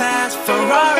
fast Ferrari.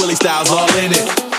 Willie style's all in it.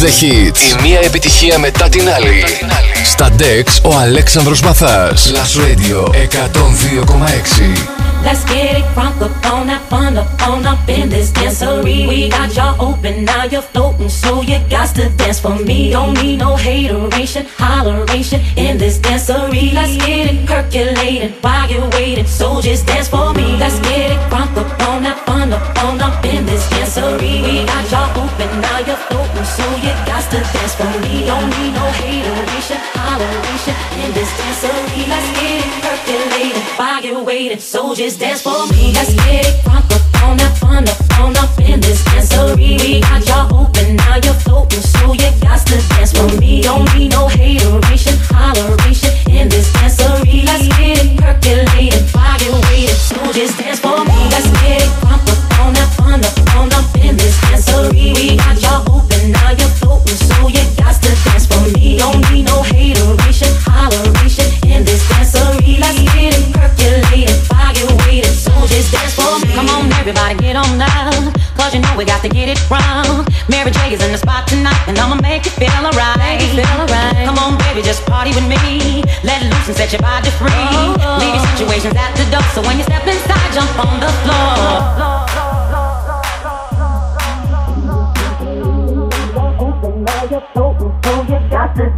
Mix the Hits. Η μία επιτυχία μετά την άλλη. Στα Dex ο Αλέξανδρος Μαθάς. Last Radio 102,6. Let's get it crunk up on that fun up on up in this dancery. We got y'all open, now you're floating, so you got to dance for me. Don't need no hateration, holleration in this dancery. Let's get it percolating while you're waiting, so just dance for me. Let's get it crunk up on that fun up on up in this dancery. We got y'all open, now you're floating, so you got to dance for me. Don't need no hateration, holleration in this dancery. Let's get it percolating while you're so just dance for me. Let's get it crunk up on that fun up on up in this dancery. We got y'all open, now you're floating, so you got to dance for me. Don't need no hateration, holleration in this dancery. Let's get it percolating while you're so just dance your body free. Leave your situations at the door, so when you step inside, jump on the floor.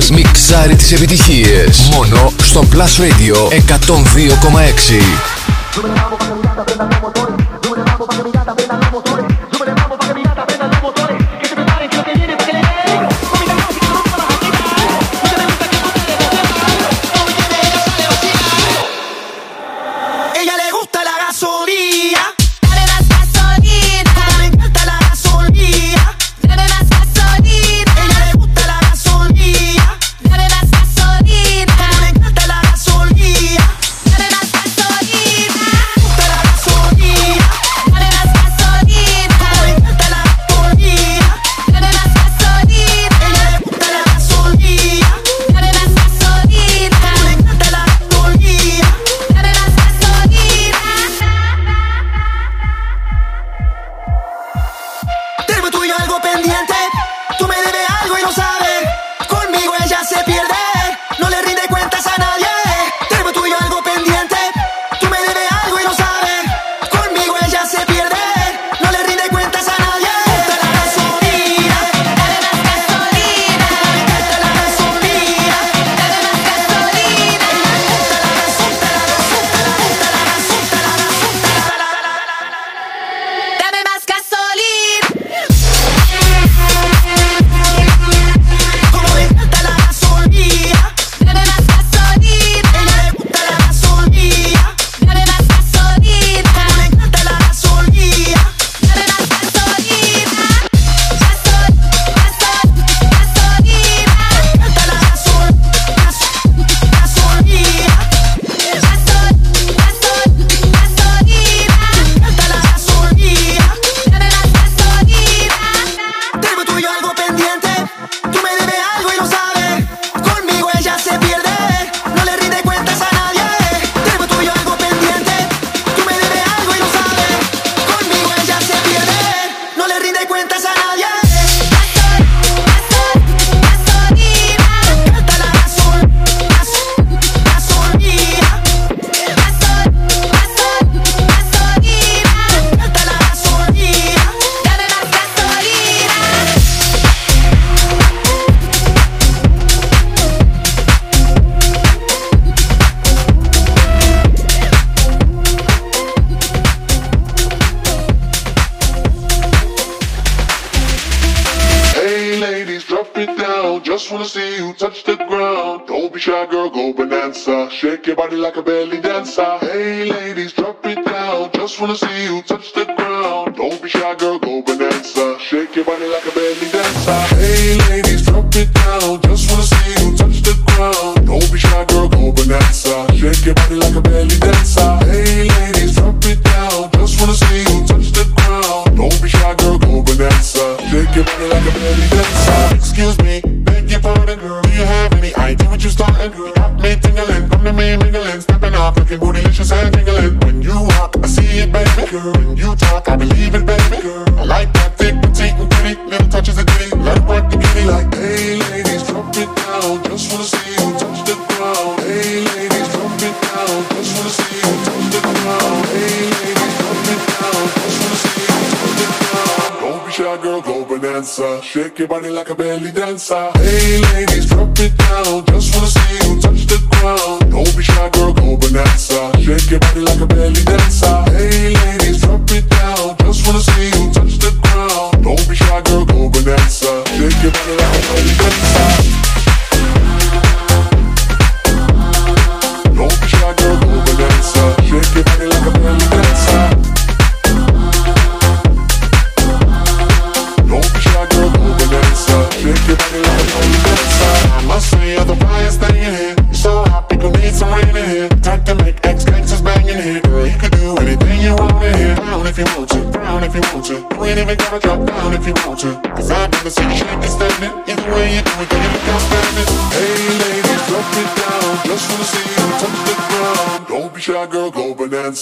σας μιξάρει τις επιτυχίες. Μόνο στο Plus Radio 102,6. Shake your body like a ça.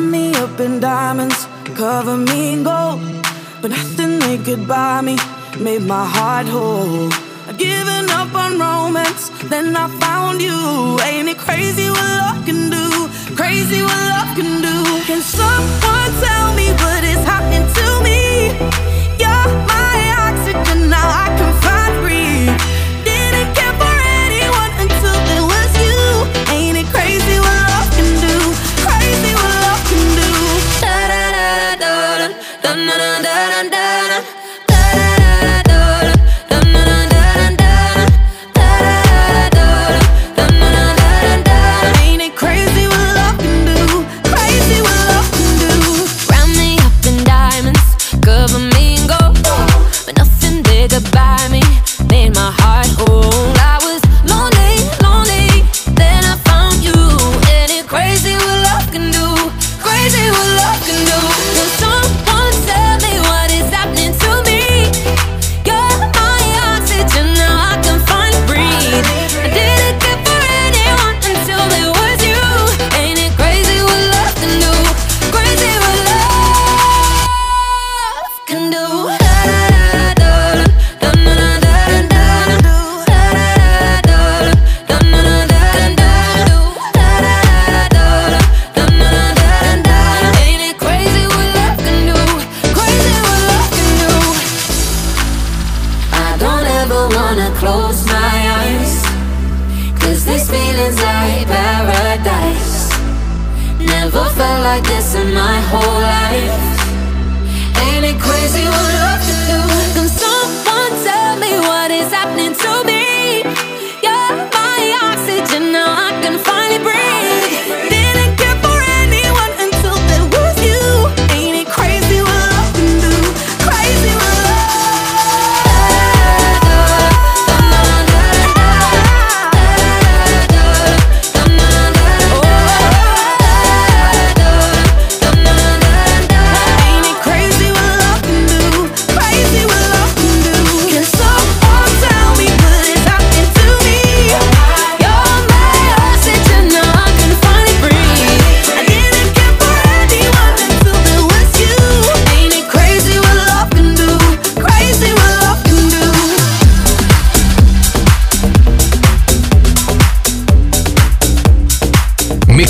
Wrap me up in diamonds, cover me in gold. But nothing they could buy me made my heart whole. I'd given up on romance, then I found you. Ain't it crazy what love can do? Crazy what love can do. Can someone tell me what is happening to me?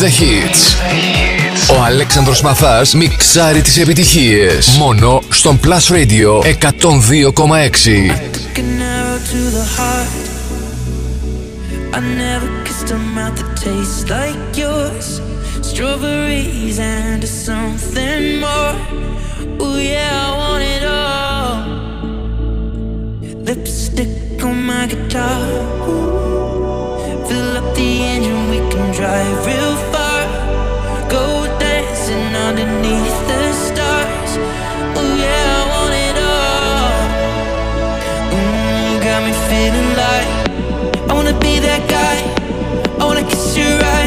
the hits. Ο Αλέξανδρος Μαθάς μιξάρει τις επιτυχίες. Μόνο στον Plus Radio 102,6. late at I wanna be that guy. I wanna kiss your eyes